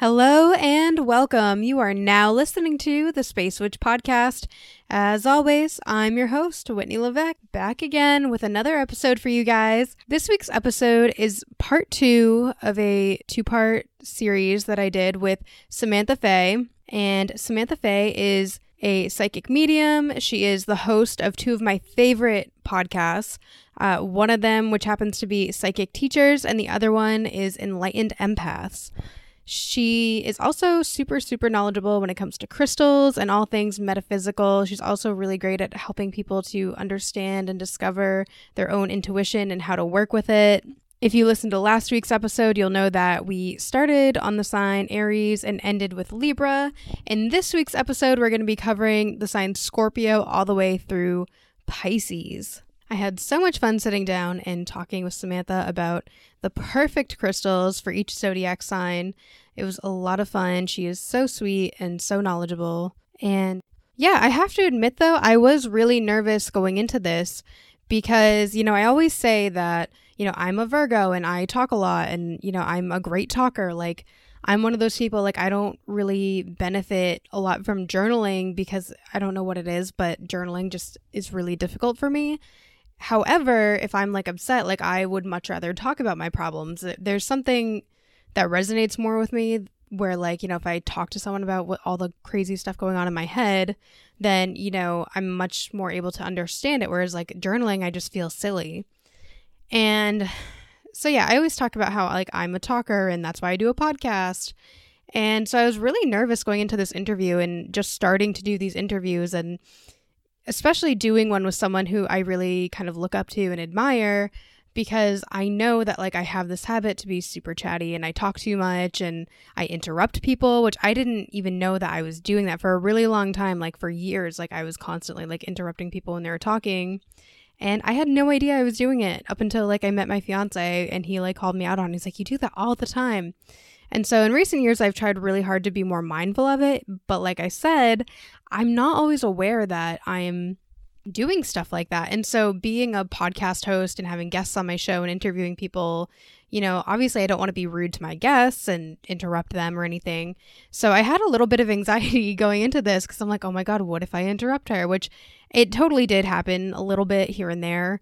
Hello and welcome. You are now listening to the Space Witch podcast. As always, I'm your host, Whitney Levesque, back again with another episode for you guys. This week's episode is part two of a two part series that I did with Samantha Fey. And Samantha Fey is a psychic medium. She is the host of two of my favorite podcasts. Uh, one of them, which happens to be Psychic Teachers, and the other one is Enlightened Empaths. She is also super, super knowledgeable when it comes to crystals and all things metaphysical. She's also really great at helping people to understand and discover their own intuition and how to work with it. If you listened to last week's episode, you'll know that we started on the sign Aries and ended with Libra. In this week's episode, we're going to be covering the sign Scorpio all the way through Pisces. I had so much fun sitting down and talking with Samantha about the perfect crystals for each zodiac sign. It was a lot of fun. She is so sweet and so knowledgeable. And yeah, I have to admit though, I was really nervous going into this because, you know, I always say that, you know, I'm a Virgo and I talk a lot and, you know, I'm a great talker. Like, I'm one of those people, like, I don't really benefit a lot from journaling because I don't know what it is, but journaling just is really difficult for me. However, if I'm like upset, like I would much rather talk about my problems. There's something that resonates more with me where like, you know, if I talk to someone about what all the crazy stuff going on in my head, then, you know, I'm much more able to understand it whereas like journaling I just feel silly. And so yeah, I always talk about how like I'm a talker and that's why I do a podcast. And so I was really nervous going into this interview and just starting to do these interviews and especially doing one with someone who I really kind of look up to and admire because I know that like I have this habit to be super chatty and I talk too much and I interrupt people, which I didn't even know that I was doing that for a really long time, like for years. Like I was constantly like interrupting people when they were talking. And I had no idea I was doing it up until like I met my fiance and he like called me out on it. He's like, You do that all the time. And so in recent years, I've tried really hard to be more mindful of it. But like I said, I'm not always aware that I'm doing stuff like that. And so being a podcast host and having guests on my show and interviewing people, you know, obviously I don't want to be rude to my guests and interrupt them or anything. So I had a little bit of anxiety going into this because I'm like, oh my God, what if I interrupt her? Which it totally did happen a little bit here and there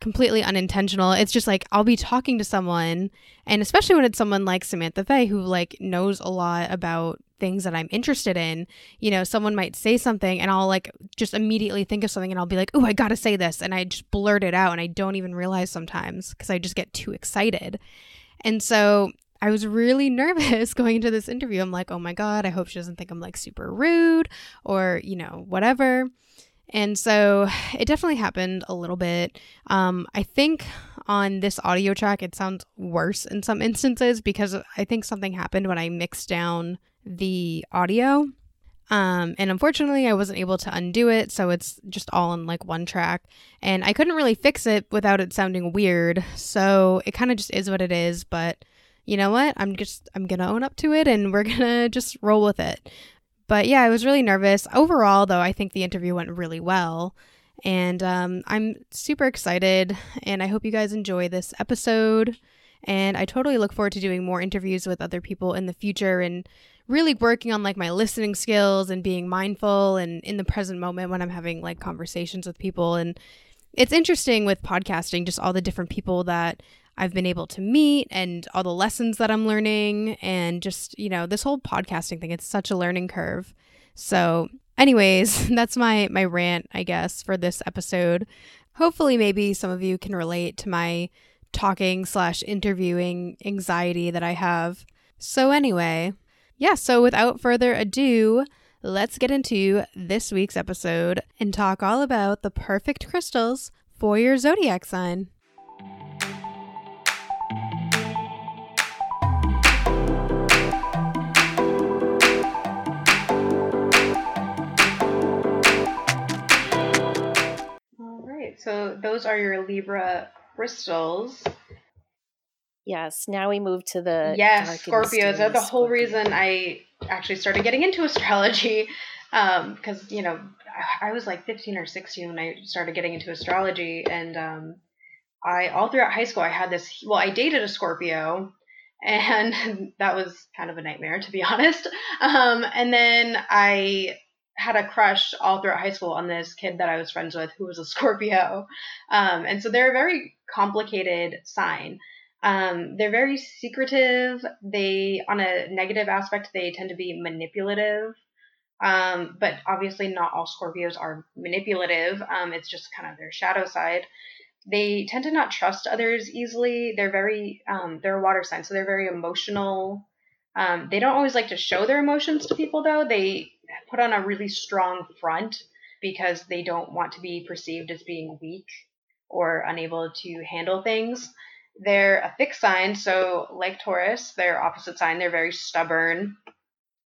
completely unintentional. It's just like I'll be talking to someone, and especially when it's someone like Samantha Fey who like knows a lot about things that I'm interested in. You know, someone might say something, and I'll like just immediately think of something, and I'll be like, "Oh, I gotta say this," and I just blurt it out, and I don't even realize sometimes because I just get too excited. And so I was really nervous going into this interview. I'm like, "Oh my god, I hope she doesn't think I'm like super rude or you know whatever." And so it definitely happened a little bit. Um, I think on this audio track, it sounds worse in some instances because I think something happened when I mixed down the audio. Um, and unfortunately, I wasn't able to undo it, so it's just all in like one track. And I couldn't really fix it without it sounding weird, so it kind of just is what it is. But you know what? I'm just I'm gonna own up to it, and we're gonna just roll with it. But yeah, I was really nervous. Overall, though, I think the interview went really well. And um, I'm super excited, and I hope you guys enjoy this episode. And I totally look forward to doing more interviews with other people in the future and really working on like my listening skills and being mindful and in the present moment when I'm having like conversations with people. And it's interesting with podcasting, just all the different people that I've been able to meet and all the lessons that I'm learning and just, you know, this whole podcasting thing, it's such a learning curve. So, anyways, that's my my rant, I guess, for this episode. Hopefully maybe some of you can relate to my talking slash interviewing anxiety that I have. So anyway, yeah, so without further ado, let's get into this week's episode and talk all about the perfect crystals for your zodiac sign. So those are your Libra crystals. Yes. Now we move to the yes Scorpios. That's the whole reason I actually started getting into astrology, because um, you know I was like 15 or 16 when I started getting into astrology, and um, I all throughout high school I had this. Well, I dated a Scorpio, and that was kind of a nightmare to be honest. Um, and then I had a crush all throughout high school on this kid that I was friends with who was a Scorpio. Um, and so they're a very complicated sign. Um, they're very secretive. They, on a negative aspect, they tend to be manipulative. Um, but obviously, not all Scorpios are manipulative. Um, it's just kind of their shadow side. They tend to not trust others easily. They're very, um, they're a water sign, so they're very emotional. Um, they don't always like to show their emotions to people, though. They put on a really strong front because they don't want to be perceived as being weak or unable to handle things. They're a fixed sign, so like Taurus, their opposite sign, they're very stubborn.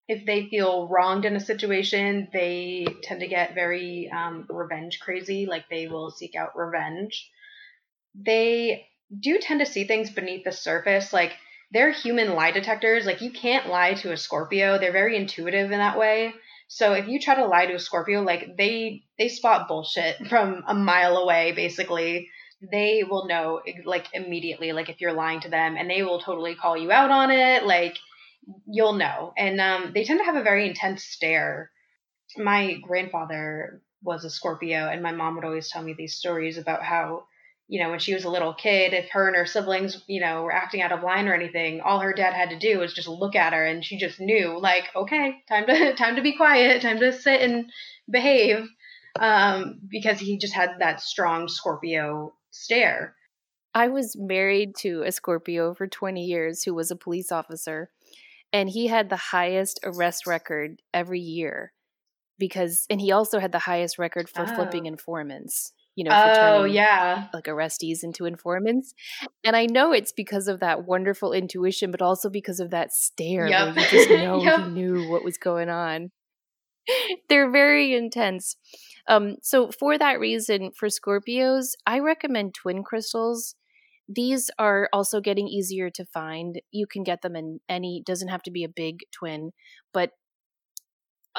If they feel wronged in a situation, they tend to get very um, revenge crazy, like they will seek out revenge. They do tend to see things beneath the surface, like they're human lie detectors. Like you can't lie to a Scorpio. They're very intuitive in that way. So if you try to lie to a Scorpio, like they they spot bullshit from a mile away basically. They will know like immediately like if you're lying to them and they will totally call you out on it, like you'll know. And um they tend to have a very intense stare. My grandfather was a Scorpio and my mom would always tell me these stories about how you know, when she was a little kid, if her and her siblings, you know, were acting out of line or anything, all her dad had to do was just look at her and she just knew, like, okay, time to time to be quiet, time to sit and behave. Um, because he just had that strong Scorpio stare. I was married to a Scorpio for 20 years who was a police officer, and he had the highest arrest record every year because and he also had the highest record for oh. flipping informants you know, for oh, yeah. like arrestees into informants. And I know it's because of that wonderful intuition, but also because of that stare yep. where you just know yep. he knew what was going on. They're very intense. Um, so for that reason, for Scorpios, I recommend twin crystals. These are also getting easier to find. You can get them in any doesn't have to be a big twin, but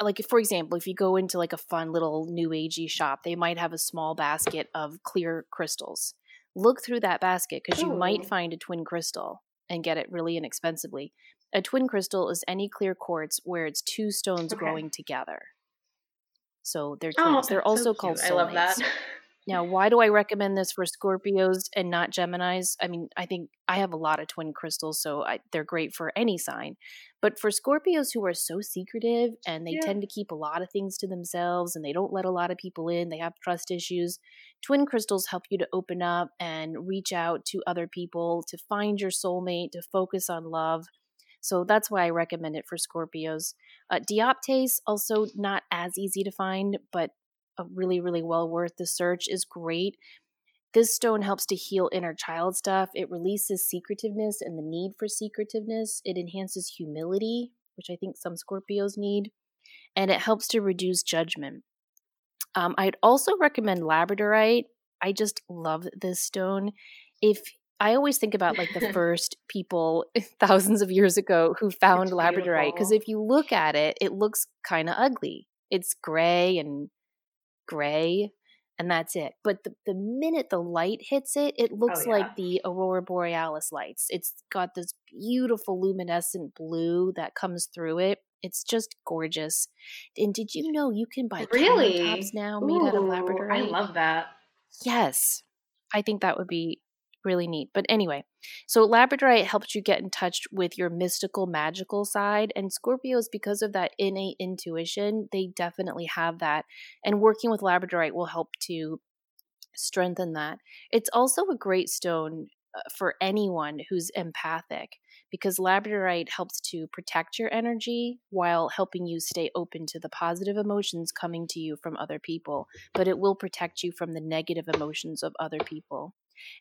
like for example if you go into like a fun little new agey shop they might have a small basket of clear crystals. Look through that basket because you might find a twin crystal and get it really inexpensively. A twin crystal is any clear quartz where it's two stones okay. growing together. So they're oh, twins. Oh, they're also so called soulmates. i love that Now, why do I recommend this for Scorpios and not Geminis? I mean, I think I have a lot of twin crystals, so I, they're great for any sign. But for Scorpios who are so secretive and they yeah. tend to keep a lot of things to themselves and they don't let a lot of people in, they have trust issues, twin crystals help you to open up and reach out to other people, to find your soulmate, to focus on love. So that's why I recommend it for Scorpios. Uh, Dioptase, also not as easy to find, but really, really well worth the search, is great. This stone helps to heal inner child stuff. It releases secretiveness and the need for secretiveness. It enhances humility, which I think some Scorpios need. And it helps to reduce judgment. Um, I'd also recommend labradorite. I just love this stone. If I always think about like the first people thousands of years ago who found labradorite because if you look at it, it looks kind of ugly. It's gray and gray and that's it. But the, the minute the light hits it, it oh, looks oh, yeah. like the aurora borealis lights. It's got this beautiful luminescent blue that comes through it. It's just gorgeous. And did you know you can buy really? tops now made out of labradorite? I love that. Yes. I think that would be really neat. But anyway, so Labradorite helps you get in touch with your mystical, magical side. And Scorpios, because of that innate intuition, they definitely have that. And working with Labradorite will help to strengthen that. It's also a great stone uh, for anyone who's empathic because labradorite helps to protect your energy while helping you stay open to the positive emotions coming to you from other people but it will protect you from the negative emotions of other people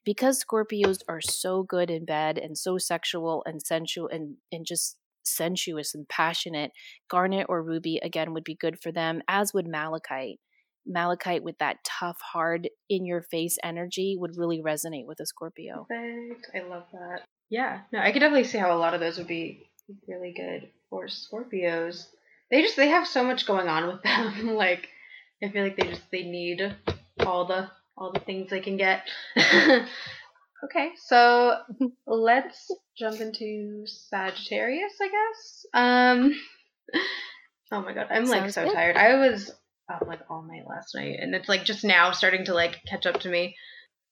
because Scorpios are so good in bed and so sexual and sensual and, and just sensuous and passionate, garnet or ruby again would be good for them, as would malachite. Malachite with that tough, hard, in your face energy would really resonate with a Scorpio. Perfect. I love that. Yeah. No, I could definitely see how a lot of those would be really good for Scorpios. They just they have so much going on with them. like I feel like they just they need all the all the things they can get. Okay, so let's jump into Sagittarius, I guess. Um, oh my god, I'm like Sounds so good. tired. I was up like all night last night, and it's like just now starting to like catch up to me.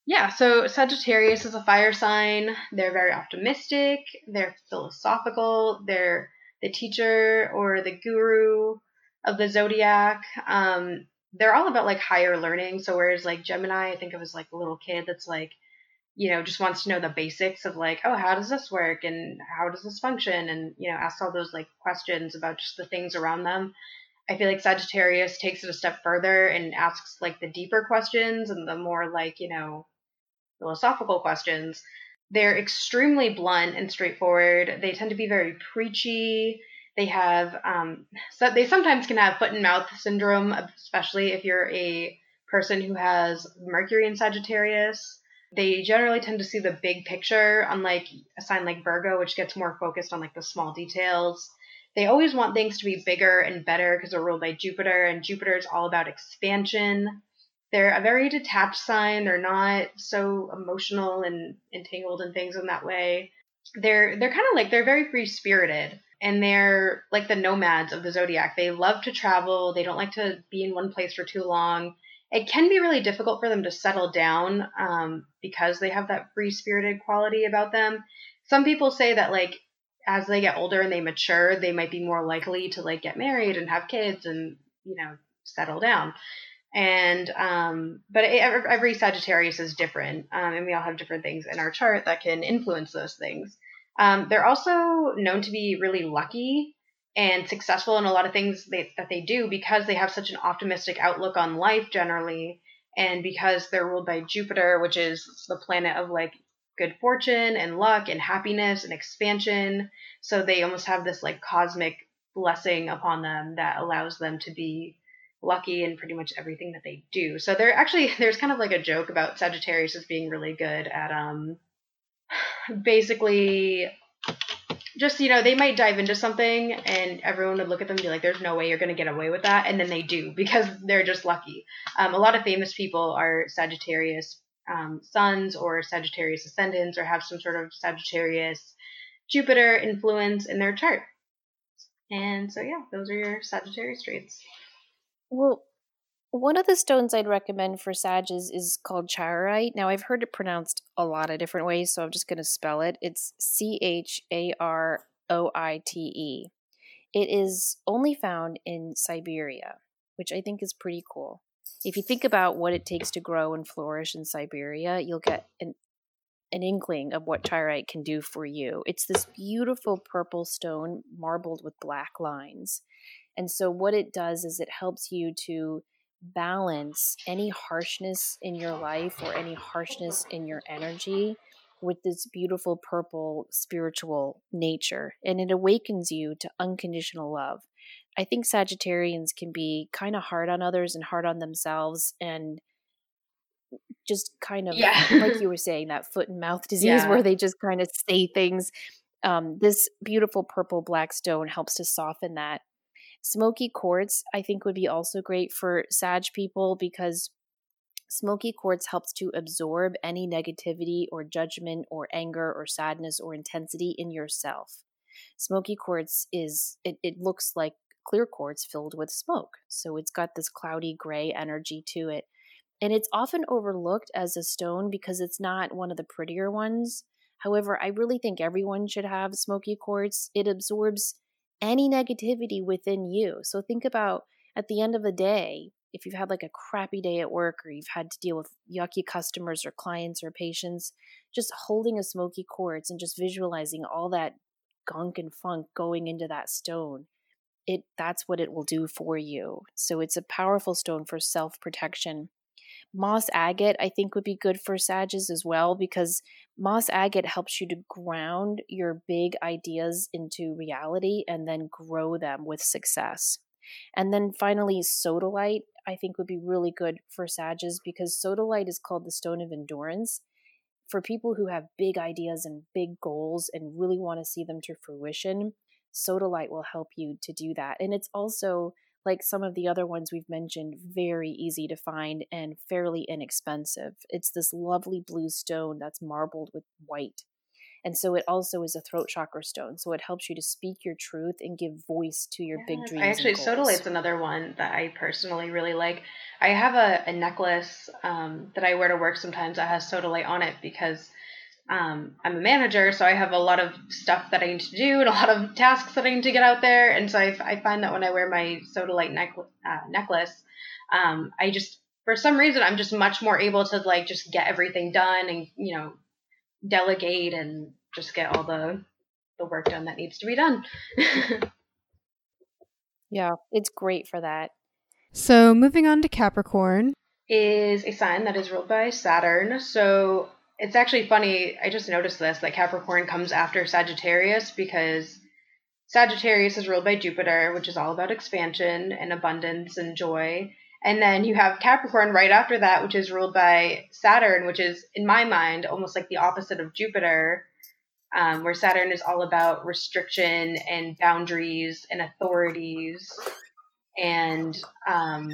Yeah, so Sagittarius is a fire sign. They're very optimistic. They're philosophical. They're the teacher or the guru of the zodiac. Um, they're all about like higher learning. So whereas like Gemini, I think it was like a little kid that's like, you know, just wants to know the basics of like, oh, how does this work and how does this function, and you know, asks all those like questions about just the things around them. I feel like Sagittarius takes it a step further and asks like the deeper questions and the more like, you know, philosophical questions. They're extremely blunt and straightforward. They tend to be very preachy. They have, um, so they sometimes can have foot and mouth syndrome, especially if you're a person who has Mercury in Sagittarius. They generally tend to see the big picture, unlike a sign like Virgo, which gets more focused on like the small details. They always want things to be bigger and better because they're ruled by Jupiter, and Jupiter is all about expansion. They're a very detached sign. They're not so emotional and entangled in things in that way. They're they're kind of like they're very free spirited and they're like the nomads of the zodiac. They love to travel. They don't like to be in one place for too long. It can be really difficult for them to settle down um, because they have that free spirited quality about them. Some people say that like as they get older and they mature, they might be more likely to like get married and have kids and you know settle down and um, but every Sagittarius is different, um, and we all have different things in our chart that can influence those things. Um, they're also known to be really lucky and successful in a lot of things they, that they do because they have such an optimistic outlook on life generally, and because they're ruled by Jupiter, which is the planet of like good fortune and luck and happiness and expansion. So they almost have this like cosmic blessing upon them that allows them to be lucky in pretty much everything that they do. So they're actually there's kind of like a joke about Sagittarius as being really good at um basically just you know they might dive into something and everyone would look at them and be like there's no way you're going to get away with that and then they do because they're just lucky. Um, a lot of famous people are sagittarius um, sons or sagittarius ascendants or have some sort of sagittarius jupiter influence in their chart. And so yeah those are your sagittarius traits. Well, one of the stones I'd recommend for Sages is called Charoite. Now, I've heard it pronounced a lot of different ways, so I'm just going to spell it. It's C H A R O I T E. It is only found in Siberia, which I think is pretty cool. If you think about what it takes to grow and flourish in Siberia, you'll get an an inkling of what charoite can do for you. It's this beautiful purple stone marbled with black lines. And so, what it does is it helps you to balance any harshness in your life or any harshness in your energy with this beautiful purple spiritual nature. And it awakens you to unconditional love. I think Sagittarians can be kind of hard on others and hard on themselves and just kind of yeah. like you were saying that foot and mouth disease yeah. where they just kind of say things um, this beautiful purple black stone helps to soften that Smoky quartz, I think, would be also great for Sag people because smoky quartz helps to absorb any negativity or judgment or anger or sadness or intensity in yourself. Smoky quartz is, it, it looks like clear quartz filled with smoke. So it's got this cloudy gray energy to it. And it's often overlooked as a stone because it's not one of the prettier ones. However, I really think everyone should have smoky quartz. It absorbs any negativity within you. So think about at the end of the day, if you've had like a crappy day at work or you've had to deal with yucky customers or clients or patients, just holding a smoky quartz and just visualizing all that gunk and funk going into that stone, it that's what it will do for you. So it's a powerful stone for self-protection. Moss agate, I think, would be good for Sages as well because moss agate helps you to ground your big ideas into reality and then grow them with success. And then finally, sodalite, I think, would be really good for Sages because sodalite is called the stone of endurance. For people who have big ideas and big goals and really want to see them to fruition, sodalite will help you to do that. And it's also like some of the other ones we've mentioned, very easy to find and fairly inexpensive. It's this lovely blue stone that's marbled with white. And so it also is a throat chakra stone. So it helps you to speak your truth and give voice to your yes, big dreams. I actually, sodalite's another one that I personally really like. I have a, a necklace um, that I wear to work sometimes that has sodalite on it because um, I'm a manager, so I have a lot of stuff that I need to do and a lot of tasks that I need to get out there. And so I, I find that when I wear my sodalite neck, uh, necklace, um, I just for some reason I'm just much more able to like just get everything done and you know delegate and just get all the the work done that needs to be done. yeah, it's great for that. So moving on to Capricorn is a sign that is ruled by Saturn. So it's actually funny. I just noticed this that Capricorn comes after Sagittarius because Sagittarius is ruled by Jupiter, which is all about expansion and abundance and joy. And then you have Capricorn right after that, which is ruled by Saturn, which is, in my mind, almost like the opposite of Jupiter, um, where Saturn is all about restriction and boundaries and authorities and um,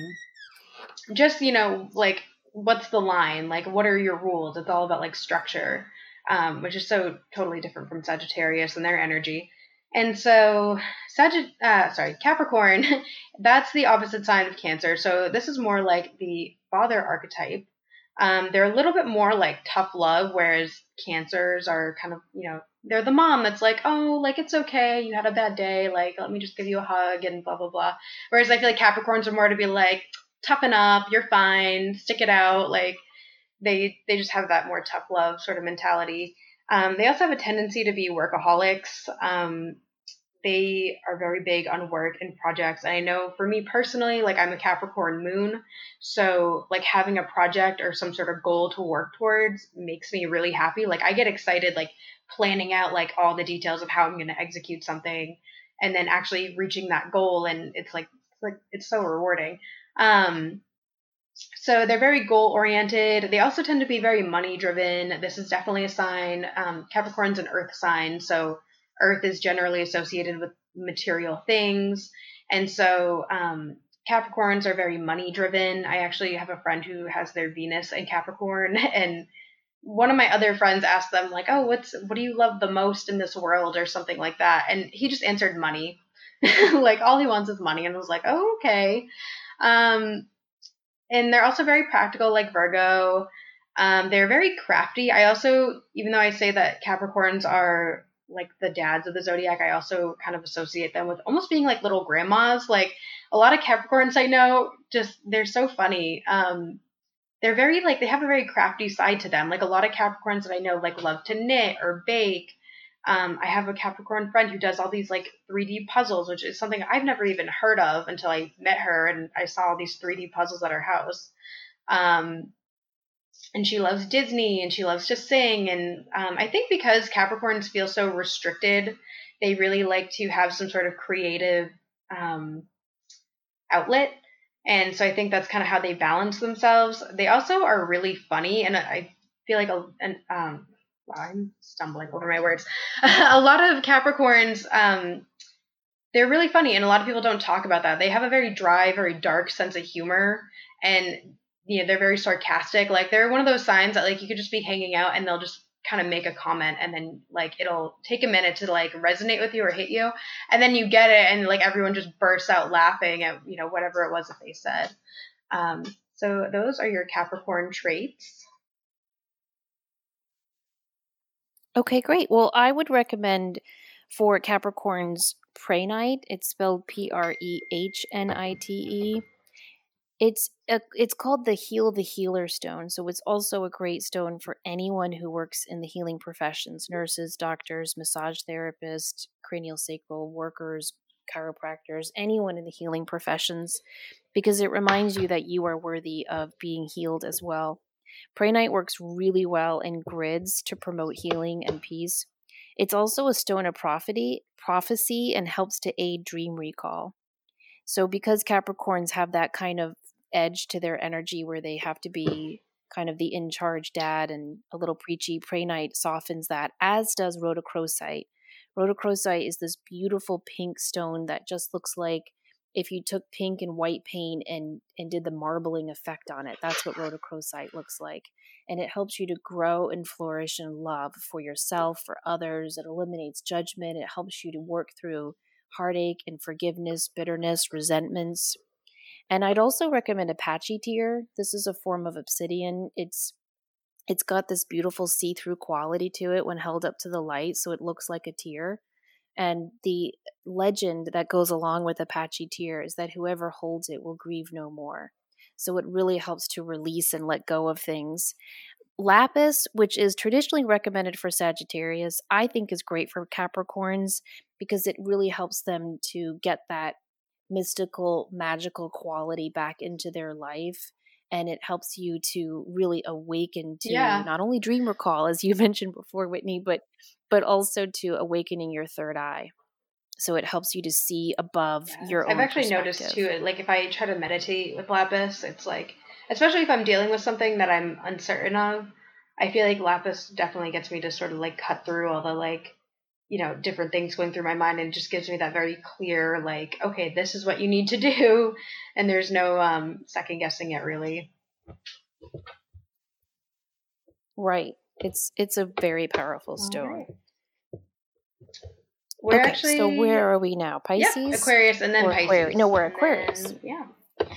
just, you know, like what's the line? Like, what are your rules? It's all about like structure, um, which is so totally different from Sagittarius and their energy. And so, Sagitt, uh, sorry, Capricorn, that's the opposite sign of Cancer. So this is more like the father archetype. Um, they're a little bit more like tough love, whereas Cancers are kind of, you know, they're the mom that's like, oh, like it's okay, you had a bad day, like let me just give you a hug and blah blah blah. Whereas I feel like Capricorns are more to be like, toughen up, you're fine, stick it out. Like they they just have that more tough love sort of mentality. Um, they also have a tendency to be workaholics. Um, they are very big on work and projects. And I know for me personally, like I'm a Capricorn moon, so like having a project or some sort of goal to work towards makes me really happy. Like I get excited like planning out like all the details of how I'm going to execute something and then actually reaching that goal and it's like it's like it's so rewarding. Um, so they're very goal oriented. They also tend to be very money driven. This is definitely a sign. Um, Capricorn's an earth sign, so earth is generally associated with material things. And so um, Capricorns are very money driven. I actually have a friend who has their Venus in Capricorn, and one of my other friends asked them like, "Oh, what's what do you love the most in this world?" or something like that, and he just answered money. like all he wants is money, and I was like, "Oh, okay." Um, and they're also very practical, like Virgo. Um, they're very crafty. I also, even though I say that Capricorns are like the dads of the zodiac, I also kind of associate them with almost being like little grandmas. Like a lot of Capricorns I know, just they're so funny. Um, they're very like they have a very crafty side to them. Like a lot of Capricorns that I know like love to knit or bake um, I have a Capricorn friend who does all these like 3D puzzles, which is something I've never even heard of until I met her and I saw all these 3D puzzles at her house. Um, and she loves Disney and she loves to sing. And um, I think because Capricorns feel so restricted, they really like to have some sort of creative um, outlet. And so I think that's kind of how they balance themselves. They also are really funny, and I feel like a, an, um, I'm stumbling over my words. a lot of Capricorns, um, they're really funny, and a lot of people don't talk about that. They have a very dry, very dark sense of humor, and you know they're very sarcastic. Like they're one of those signs that like you could just be hanging out and they'll just kind of make a comment and then like it'll take a minute to like resonate with you or hit you and then you get it and like everyone just bursts out laughing at you know whatever it was that they said um, so those are your capricorn traits Okay, great. Well, I would recommend for Capricorn's Prehnite. It's spelled P R E H N I T E. It's a, it's called the Heal the Healer stone, so it's also a great stone for anyone who works in the healing professions: nurses, doctors, massage therapists, cranial sacral workers, chiropractors, anyone in the healing professions, because it reminds you that you are worthy of being healed as well. Prehnite works really well in grids to promote healing and peace. It's also a stone of prophecy, prophecy and helps to aid dream recall. So because Capricorns have that kind of edge to their energy where they have to be kind of the in charge dad and a little preachy, Prehnite softens that, as does rhodochrosite. Rhodochrosite is this beautiful pink stone that just looks like if you took pink and white paint and and did the marbling effect on it that's what rhodochrosite looks like and it helps you to grow and flourish in love for yourself for others it eliminates judgment it helps you to work through heartache and forgiveness bitterness resentments and i'd also recommend apache tear this is a form of obsidian it's it's got this beautiful see-through quality to it when held up to the light so it looks like a tear and the legend that goes along with Apache Tear is that whoever holds it will grieve no more. So it really helps to release and let go of things. Lapis, which is traditionally recommended for Sagittarius, I think is great for Capricorns because it really helps them to get that mystical, magical quality back into their life. And it helps you to really awaken to yeah. not only dream recall, as you mentioned before, Whitney, but but also to awakening your third eye. So it helps you to see above yes. your I've actually noticed too, like if I try to meditate with lapis, it's like, especially if I'm dealing with something that I'm uncertain of, I feel like lapis definitely gets me to sort of like cut through all the like, you know, different things going through my mind and just gives me that very clear, like, okay, this is what you need to do. And there's no um, second guessing it really. Right. It's it's a very powerful stone. We're okay, actually so where are we now? Pisces, Aquarius, and then Pisces. Aquarius. No, we're Aquarius. Then, yeah.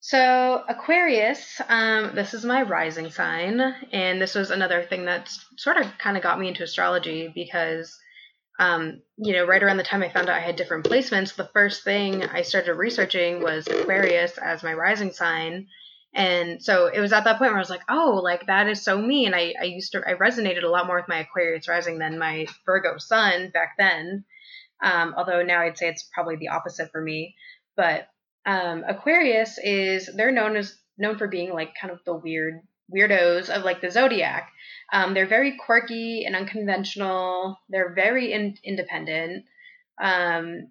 So Aquarius, um, this is my rising sign, and this was another thing that sort of kind of got me into astrology because, um, you know, right around the time I found out I had different placements, the first thing I started researching was Aquarius as my rising sign, and so it was at that point where I was like, oh, like that is so me. And I, I used to, I resonated a lot more with my Aquarius rising than my Virgo sun back then. Um, although now I'd say it's probably the opposite for me. But um, Aquarius is, they're known as, known for being like kind of the weird weirdos of like the zodiac. Um, they're very quirky and unconventional. They're very in- independent. Um,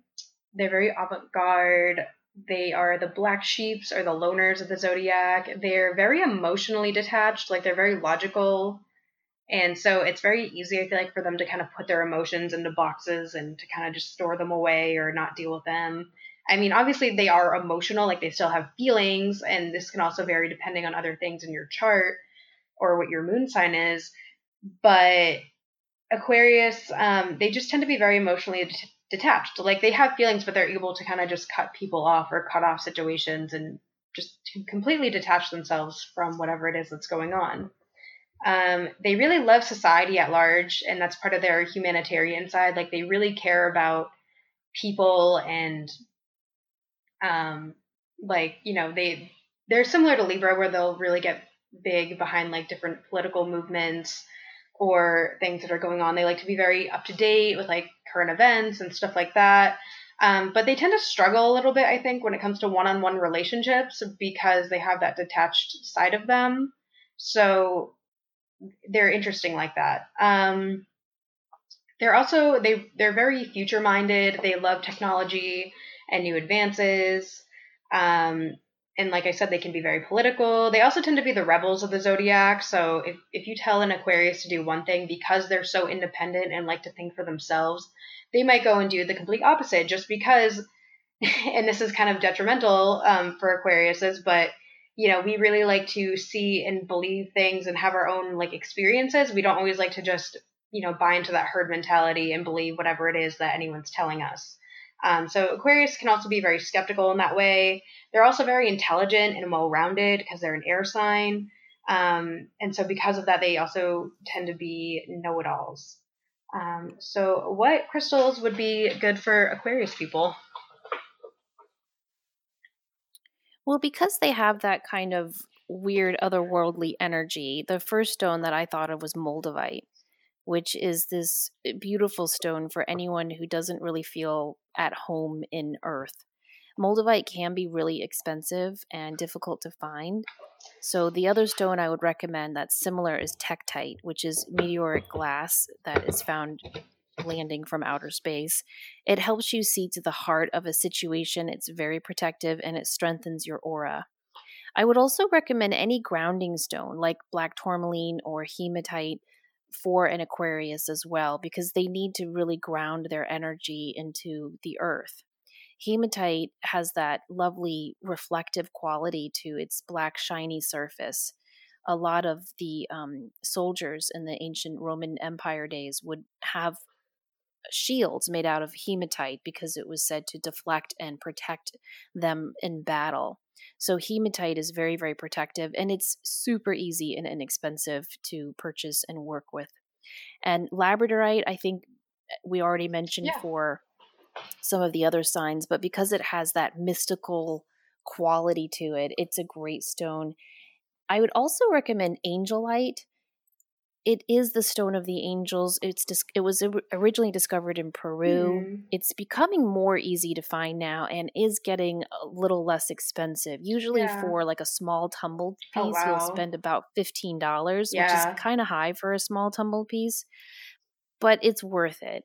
they're very avant garde. They are the black sheeps or the loners of the zodiac. They're very emotionally detached, like they're very logical. And so it's very easy, I feel like, for them to kind of put their emotions into boxes and to kind of just store them away or not deal with them. I mean, obviously, they are emotional, like they still have feelings, and this can also vary depending on other things in your chart or what your moon sign is. But Aquarius, um, they just tend to be very emotionally detached. Like they have feelings, but they're able to kind of just cut people off or cut off situations and just completely detach themselves from whatever it is that's going on. Um, they really love society at large, and that's part of their humanitarian side. Like they really care about people and, um, like you know they they're similar to Libra, where they'll really get big behind like different political movements or things that are going on. They like to be very up to date with like current events and stuff like that. Um, but they tend to struggle a little bit, I think, when it comes to one on one relationships because they have that detached side of them. So they're interesting like that. Um, they're also they they're very future minded. They love technology and new advances. Um, and like I said, they can be very political. They also tend to be the rebels of the zodiac. So if, if you tell an Aquarius to do one thing because they're so independent and like to think for themselves, they might go and do the complete opposite just because, and this is kind of detrimental um, for Aquariuses, but you know, we really like to see and believe things and have our own like experiences. We don't always like to just, you know, buy into that herd mentality and believe whatever it is that anyone's telling us. Um, so Aquarius can also be very skeptical in that way. They're also very intelligent and well rounded because they're an air sign. Um, and so because of that, they also tend to be know it alls. Um, so, what crystals would be good for Aquarius people? Well, because they have that kind of weird otherworldly energy, the first stone that I thought of was Moldavite which is this eh, beautiful stone for anyone who doesn't really feel at home in earth. Moldavite can be really expensive and difficult to find. So, the other stone I would recommend that's similar is Tektite, which is meteoric glass that is found landing from outer space. It helps you see to the heart of a situation, it's very protective, and it strengthens your aura. I would also recommend any grounding stone like black tourmaline or hematite for an Aquarius as well, because they need to really ground their energy into the earth. Hematite has that lovely reflective quality to its black, shiny surface. A lot of the um, soldiers in the ancient Roman Empire days would have shields made out of hematite because it was said to deflect and protect them in battle. So hematite is very, very protective and it's super easy and inexpensive to purchase and work with. And labradorite, I think eh, we already mentioned yeah. for some of the other signs, but because it has that mystical quality to it, it's a great stone. I would also recommend angelite it is the stone of the angels. It's dis- it was originally discovered in Peru. Mm. It's becoming more easy to find now and is getting a little less expensive. Usually yeah. for like a small tumbled oh, piece, oh, wow. you'll spend about fifteen dollars, yeah. which is kind of high for a small tumbled piece, but it's worth it.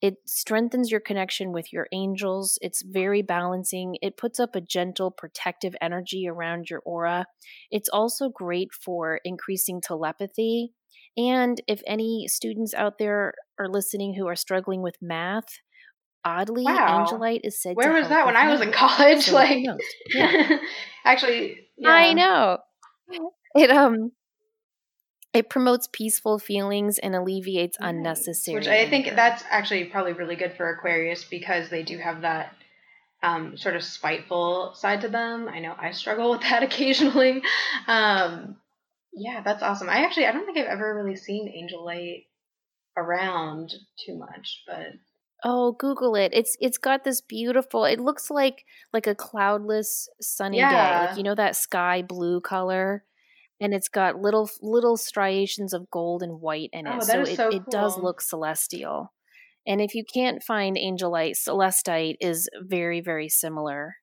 It strengthens your connection with your angels. It's very balancing. It puts up a gentle, protective energy around your aura. It's also great for increasing telepathy and if any students out there are listening who are struggling with math, oddly, wow. Angelite is said Where was that when I was in college? So like, yeah. actually, yeah. I know. It um it promotes peaceful feelings and alleviates nice. unnecessary which i think that's actually probably really good for aquarius because they do have that um, sort of spiteful side to them i know i struggle with that occasionally um, yeah, that's awesome. I actually I don't think I've ever really seen Angelite around too much, but Oh, Google it. It's it's got this beautiful. It looks like like a cloudless sunny yeah. day. Like you know that sky blue color, and it's got little little striations of gold and white in it. Oh, so it so cool. it does look celestial. And if you can't find angelite, celestite is very very similar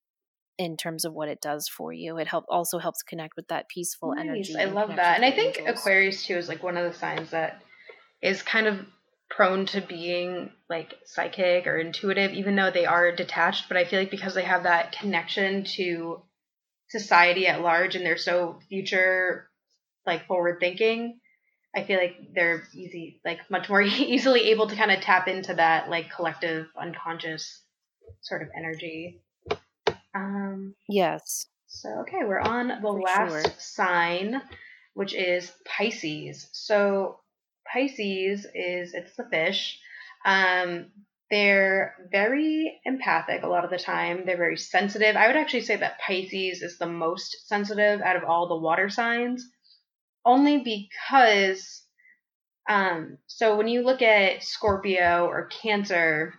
in terms of what it does for you. It help also helps connect with that peaceful nice. energy. I love that. And I think angels. Aquarius too is like one of the signs that is kind of prone to being like psychic or intuitive even though they are detached, but I feel like because they have that connection to society at large and they're so future like forward thinking, I feel like they're easy like much more easily able to kind of tap into that like collective unconscious sort of energy. Um, yes. So, okay, we're on the For last sure. sign, which is Pisces. So, Pisces is it's the fish. Um, they're very empathic a lot of the time. They're very sensitive. I would actually say that Pisces is the most sensitive out of all the water signs, only because. Um, so when you look at Scorpio or Cancer,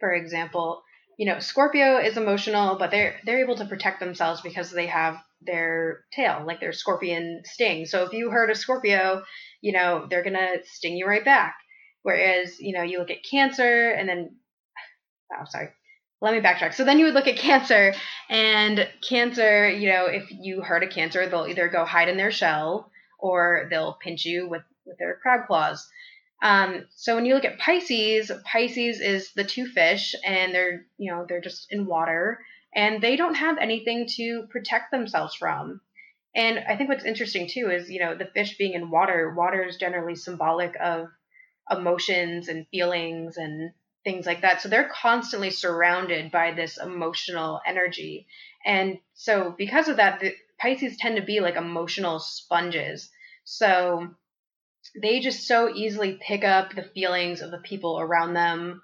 for example, you know, Scorpio is emotional, but they're they're able to protect themselves because they have their tail, like their scorpion sting. So if you hurt a Scorpio, you know, they're gonna sting you right back. Whereas, you know, you look at Cancer and then oh sorry. Let me backtrack. So then you would look at Cancer and Cancer, you know, if you hurt a Cancer, they'll either go hide in their shell or they'll pinch you with, with their crab claws. Um, so when you look at Pisces, Pisces is the two fish, and they're you know they're just in water, and they don't have anything to protect themselves from. And I think what's interesting too is you know the fish being in water. Water is generally symbolic of emotions and feelings and things like that. So they're constantly surrounded by this emotional energy, and so because of that, the Pisces tend to be like emotional sponges. So they just so easily pick up the feelings of the people around them.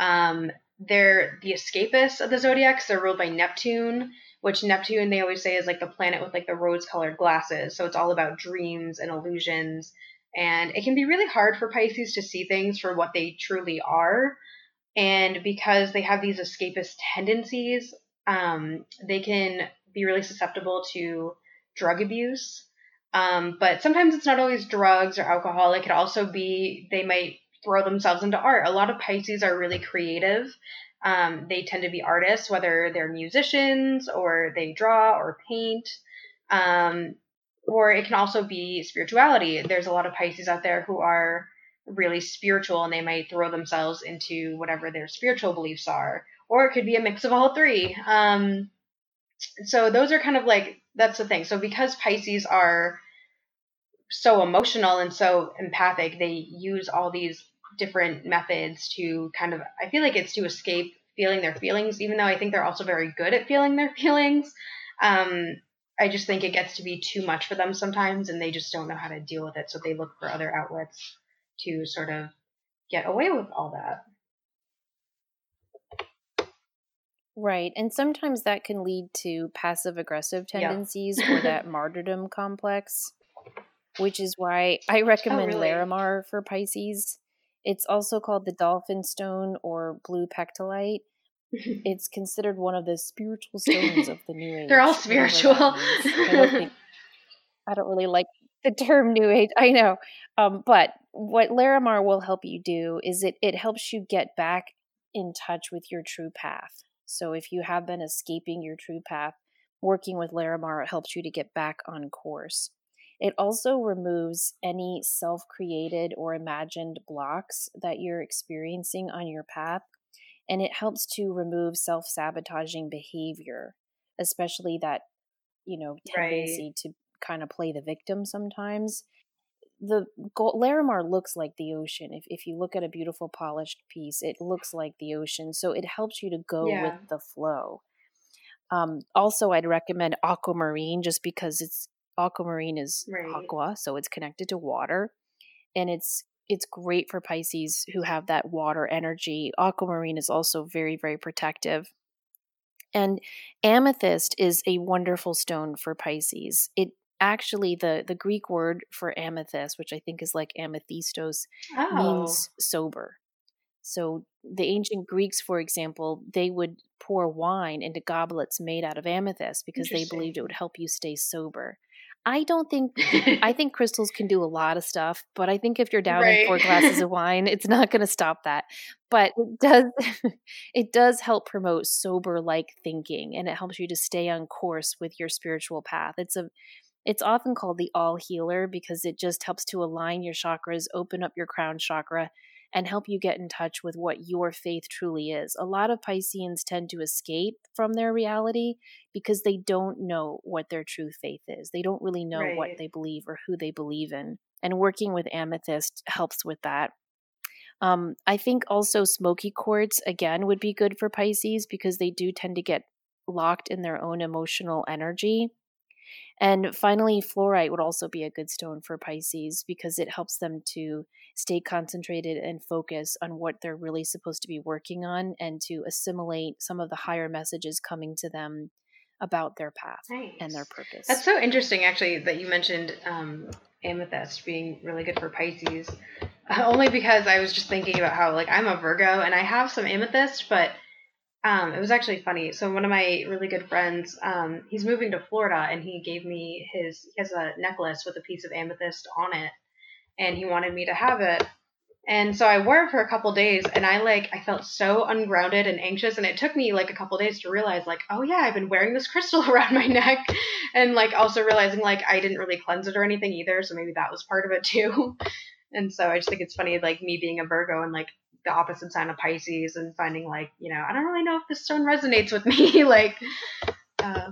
Um, they're the escapists of the zodiacs. They're ruled by Neptune, which Neptune they always say is like the planet with like the rose-colored glasses. So it's all about dreams and illusions, and it can be really hard for Pisces to see things for what they truly are. And because they have these escapist tendencies, um, they can be really susceptible to drug abuse um, but sometimes it's not always drugs or alcohol. It could also be they might throw themselves into art. A lot of Pisces are really creative. Um, they tend to be artists, whether they're musicians or they draw or paint. Um, or it can also be spirituality. There's a lot of Pisces out there who are really spiritual and they might throw themselves into whatever their spiritual beliefs are. Or it could be a mix of all three. Um, so those are kind of like that's the thing. So because Pisces are so emotional and so empathic, they use all these different methods to kind of I feel like it's to escape feeling their feelings, even though I think they're also very good at feeling their feelings. Um, I just think it gets to be too much for them sometimes, and they just don't know how to deal with it. So they look for other outlets to sort of get away with all that. Right. And sometimes that can lead to passive aggressive tendencies or that martyrdom complex, which is why I oh, recommend oh, really? Larimar for Pisces. It's also called the dolphin stone or blue pectolite. it's considered one of the spiritual stones of the New Age. They're all spiritual. I don't, think, I don't really like the term New Age. I know. Um, but what Larimar will help you do is it, it helps you get back in touch with your true path. So if you have been escaping your true path, working with Larimar helps you to get back on course. It also removes any self created or imagined blocks that you're experiencing on your path, and it helps to remove self sabotaging behavior, especially that, you know, tendency right. to kind of play the victim sometimes the Larimar looks like the ocean. If if you look at a beautiful polished piece, it looks like the ocean. So it helps you to go yeah. with the flow. Um, also, I'd recommend aquamarine just because it's aquamarine is right. aqua, so it's connected to water, and it's it's great for Pisces who have that water energy. Aquamarine is also very very protective. And amethyst is a wonderful stone for Pisces. It actually the the Greek word for amethyst, which I think is like amethystos, oh. means sober. So the ancient Greeks, for example, they would pour wine into goblets made out of amethyst because they believed it would help you stay sober. I don't think I think crystals can do a lot of stuff, but I think if you're down right. in four glasses of wine, it's not going to stop that. But it does it does help promote sober like thinking and it helps you to stay on course with your spiritual path. It's a it's often called the all healer because it just helps to align your chakras, open up your crown chakra, and help you get in touch with what your faith truly is. A lot of Pisceans tend to escape from their reality because they don't know what their true faith is. They don't really know right. what they believe or who they believe in. And working with amethyst helps with that. Um, I think also smoky quartz, again, would be good for Pisces because they do tend to get locked in their own emotional energy. And finally, fluorite would also be a good stone for Pisces because it helps them to stay concentrated and focus on what they're really supposed to be working on and to assimilate some of the higher messages coming to them about their path nice. and their purpose. That's so interesting, actually, that you mentioned um, amethyst being really good for Pisces. Uh, only because I was just thinking about how, like, I'm a Virgo and I have some amethyst, but um, it was actually funny. So one of my really good friends, um, he's moving to Florida, and he gave me his. He has a necklace with a piece of amethyst on it, and he wanted me to have it. And so I wore it for a couple days, and I like I felt so ungrounded and anxious, and it took me like a couple days to realize like, oh yeah, I've been wearing this crystal around my neck, and like also realizing like I didn't really cleanse it or anything either, so maybe that was part of it too. and so I just think it's funny like me being a Virgo and like the opposite sign of Pisces and finding like, you know, I don't really know if this stone resonates with me. like, uh,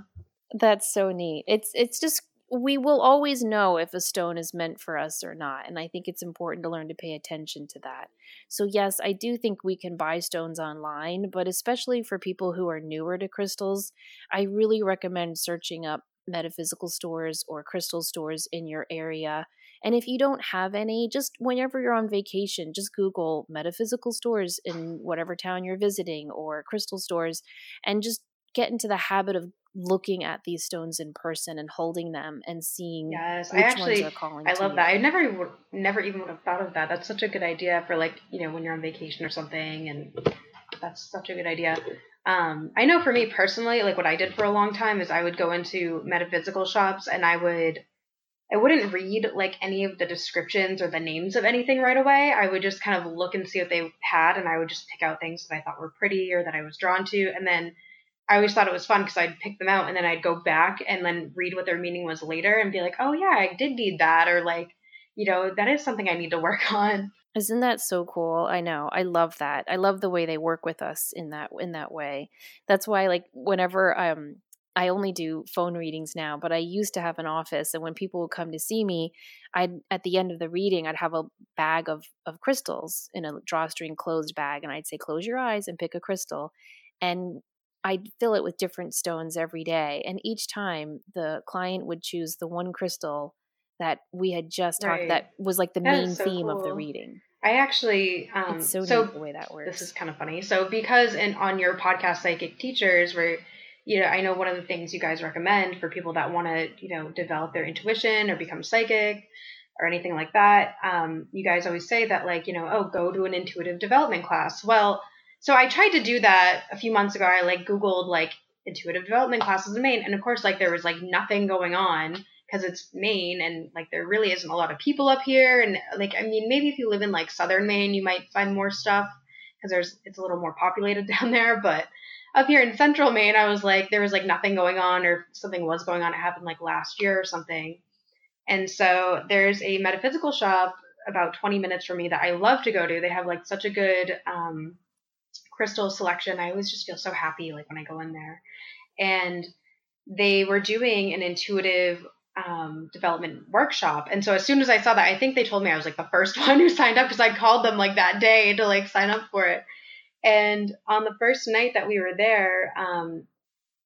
that's so neat. It's it's just we will always know if a stone is meant for us or not, and I think it's important to learn to pay attention to that. So yes, I do think we can buy stones online, but especially for people who are newer to crystals, I really recommend searching up metaphysical stores or crystal stores in your area and if you don't have any, just whenever you're on vacation, just Google metaphysical stores in whatever town you're visiting or crystal stores and just get into the habit of looking at these stones in person and holding them and seeing yes, which I actually, ones are calling. I love you. that. I never would, never even would have thought of that. That's such a good idea for like you know when you're on vacation or something, and that's such a good idea. Um, I know for me personally, like what I did for a long time is I would go into metaphysical shops and I would I wouldn't read like any of the descriptions or the names of anything right away. I would just kind of look and see what they had, and I would just pick out things that I thought were pretty or that I was drawn to. And then I always thought it was fun because I'd pick them out and then I'd go back and then read what their meaning was later and be like, oh, yeah, I did need that. Or like, you know, that is something I need to work on. Isn't that so cool? I know. I love that. I love the way they work with us in that in that way. That's why like whenever um I only do phone readings now, but I used to have an office. And when people would come to see me, I'd at the end of the reading, I'd have a bag of of crystals in a drawstring closed bag, and I'd say, "Close your eyes and pick a crystal." And I'd fill it with different stones every day. And each time the client would choose the one crystal that we had just talked that was like the that main so theme cool. of the reading. I actually um so, so the way that works. This is kind of funny. So because in on your podcast Psychic Teachers where you know, I know one of the things you guys recommend for people that want to, you know, develop their intuition or become psychic or anything like that. Um, you guys always say that, like, you know, oh, go to an intuitive development class. Well, so I tried to do that a few months ago. I like Googled like intuitive development classes in Maine, and of course, like there was like nothing going on because it's Maine, and like there really isn't a lot of people up here. And like, I mean, maybe if you live in like southern Maine, you might find more stuff because there's it's a little more populated down there. But up here in central Maine, I was like, there was like nothing going on, or something was going on. It happened like last year or something. And so there's a metaphysical shop about 20 minutes from me that I love to go to. They have like such a good um, crystal selection. I always just feel so happy like when I go in there. And they were doing an intuitive um, development workshop. And so as soon as I saw that, I think they told me I was like the first one who signed up because I called them like that day to like sign up for it. And on the first night that we were there, um,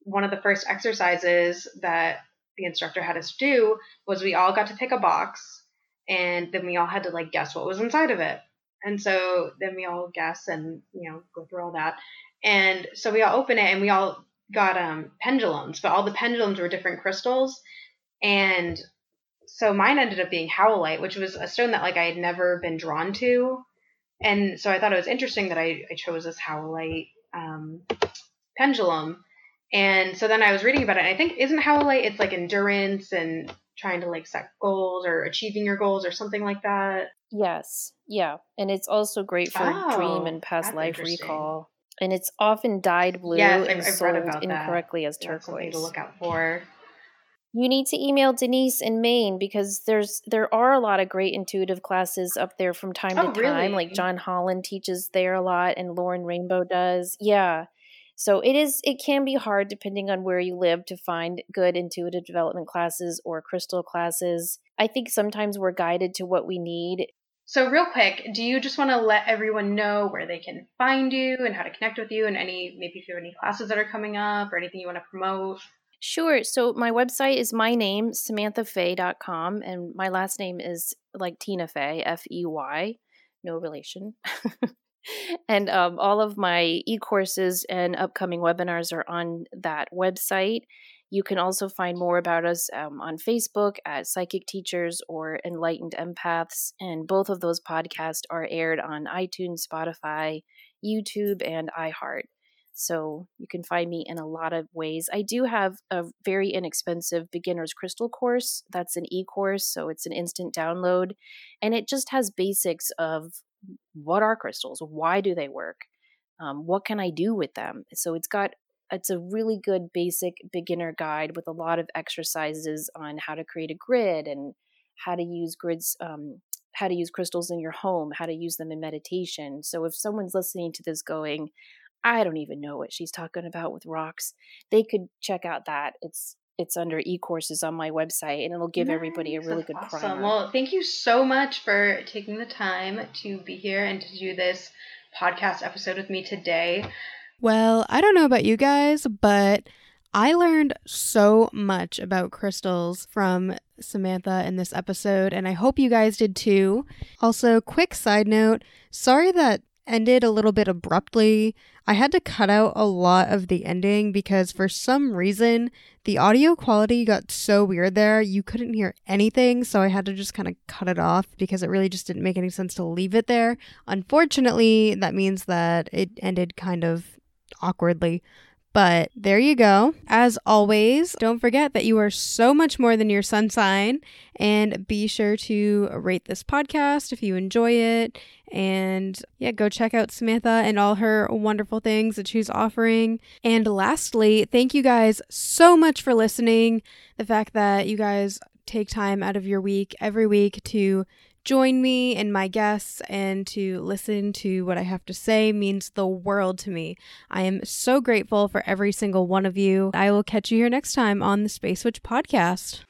one of the first exercises that the instructor had us do was we all got to pick a box and then we all had to like guess what was inside of it. And so then we all guess and, you know, go through all that. And so we all open it and we all got um, pendulums, but all the pendulums were different crystals. And so mine ended up being howlite, which was a stone that like I had never been drawn to. And so I thought it was interesting that I, I chose this howlite um, pendulum. And so then I was reading about it. And I think isn't howlite it's like endurance and trying to like set goals or achieving your goals or something like that. Yes. Yeah. And it's also great for oh, dream and past life recall. And it's often dyed blue yes, and I've, I've sold incorrectly that. as turquoise. to look out for. You need to email Denise in Maine because there's there are a lot of great intuitive classes up there from time oh, to time. Really? Like John Holland teaches there a lot and Lauren Rainbow does. Yeah. So it is it can be hard depending on where you live to find good intuitive development classes or crystal classes. I think sometimes we're guided to what we need. So real quick, do you just want to let everyone know where they can find you and how to connect with you and any maybe if you have any classes that are coming up or anything you want to promote? Sure. So my website is my name, samanthafey.com, and my last name is like Tina Fey, F E Y, no relation. and um, all of my e courses and upcoming webinars are on that website. You can also find more about us um, on Facebook at Psychic Teachers or Enlightened Empaths. And both of those podcasts are aired on iTunes, Spotify, YouTube, and iHeart. So you can find me in a lot of ways. I do have a very inexpensive beginner's crystal course. That's an e course, so it's an instant download. And it just has basics of what are crystals? Why do they work? Um, what can I do with them? So it's got it's a really good basic beginner guide with a lot of exercises on how to create a grid and how to use grids um, how to use crystals in your home how to use them in meditation so if someone's listening to this going i don't even know what she's talking about with rocks they could check out that it's it's under e-courses on my website and it'll give nice. everybody a really That's good awesome. primer. Well, thank you so much for taking the time to be here and to do this podcast episode with me today. Well, I don't know about you guys, but I learned so much about crystals from Samantha in this episode, and I hope you guys did too. Also, quick side note sorry that ended a little bit abruptly. I had to cut out a lot of the ending because for some reason the audio quality got so weird there. You couldn't hear anything, so I had to just kind of cut it off because it really just didn't make any sense to leave it there. Unfortunately, that means that it ended kind of awkwardly. But there you go. As always, don't forget that you are so much more than your sun sign. And be sure to rate this podcast if you enjoy it. And yeah, go check out Samantha and all her wonderful things that she's offering. And lastly, thank you guys so much for listening. The fact that you guys take time out of your week every week to join me and my guests and to listen to what I have to say means the world to me. I am so grateful for every single one of you. I will catch you here next time on the Space Witch podcast.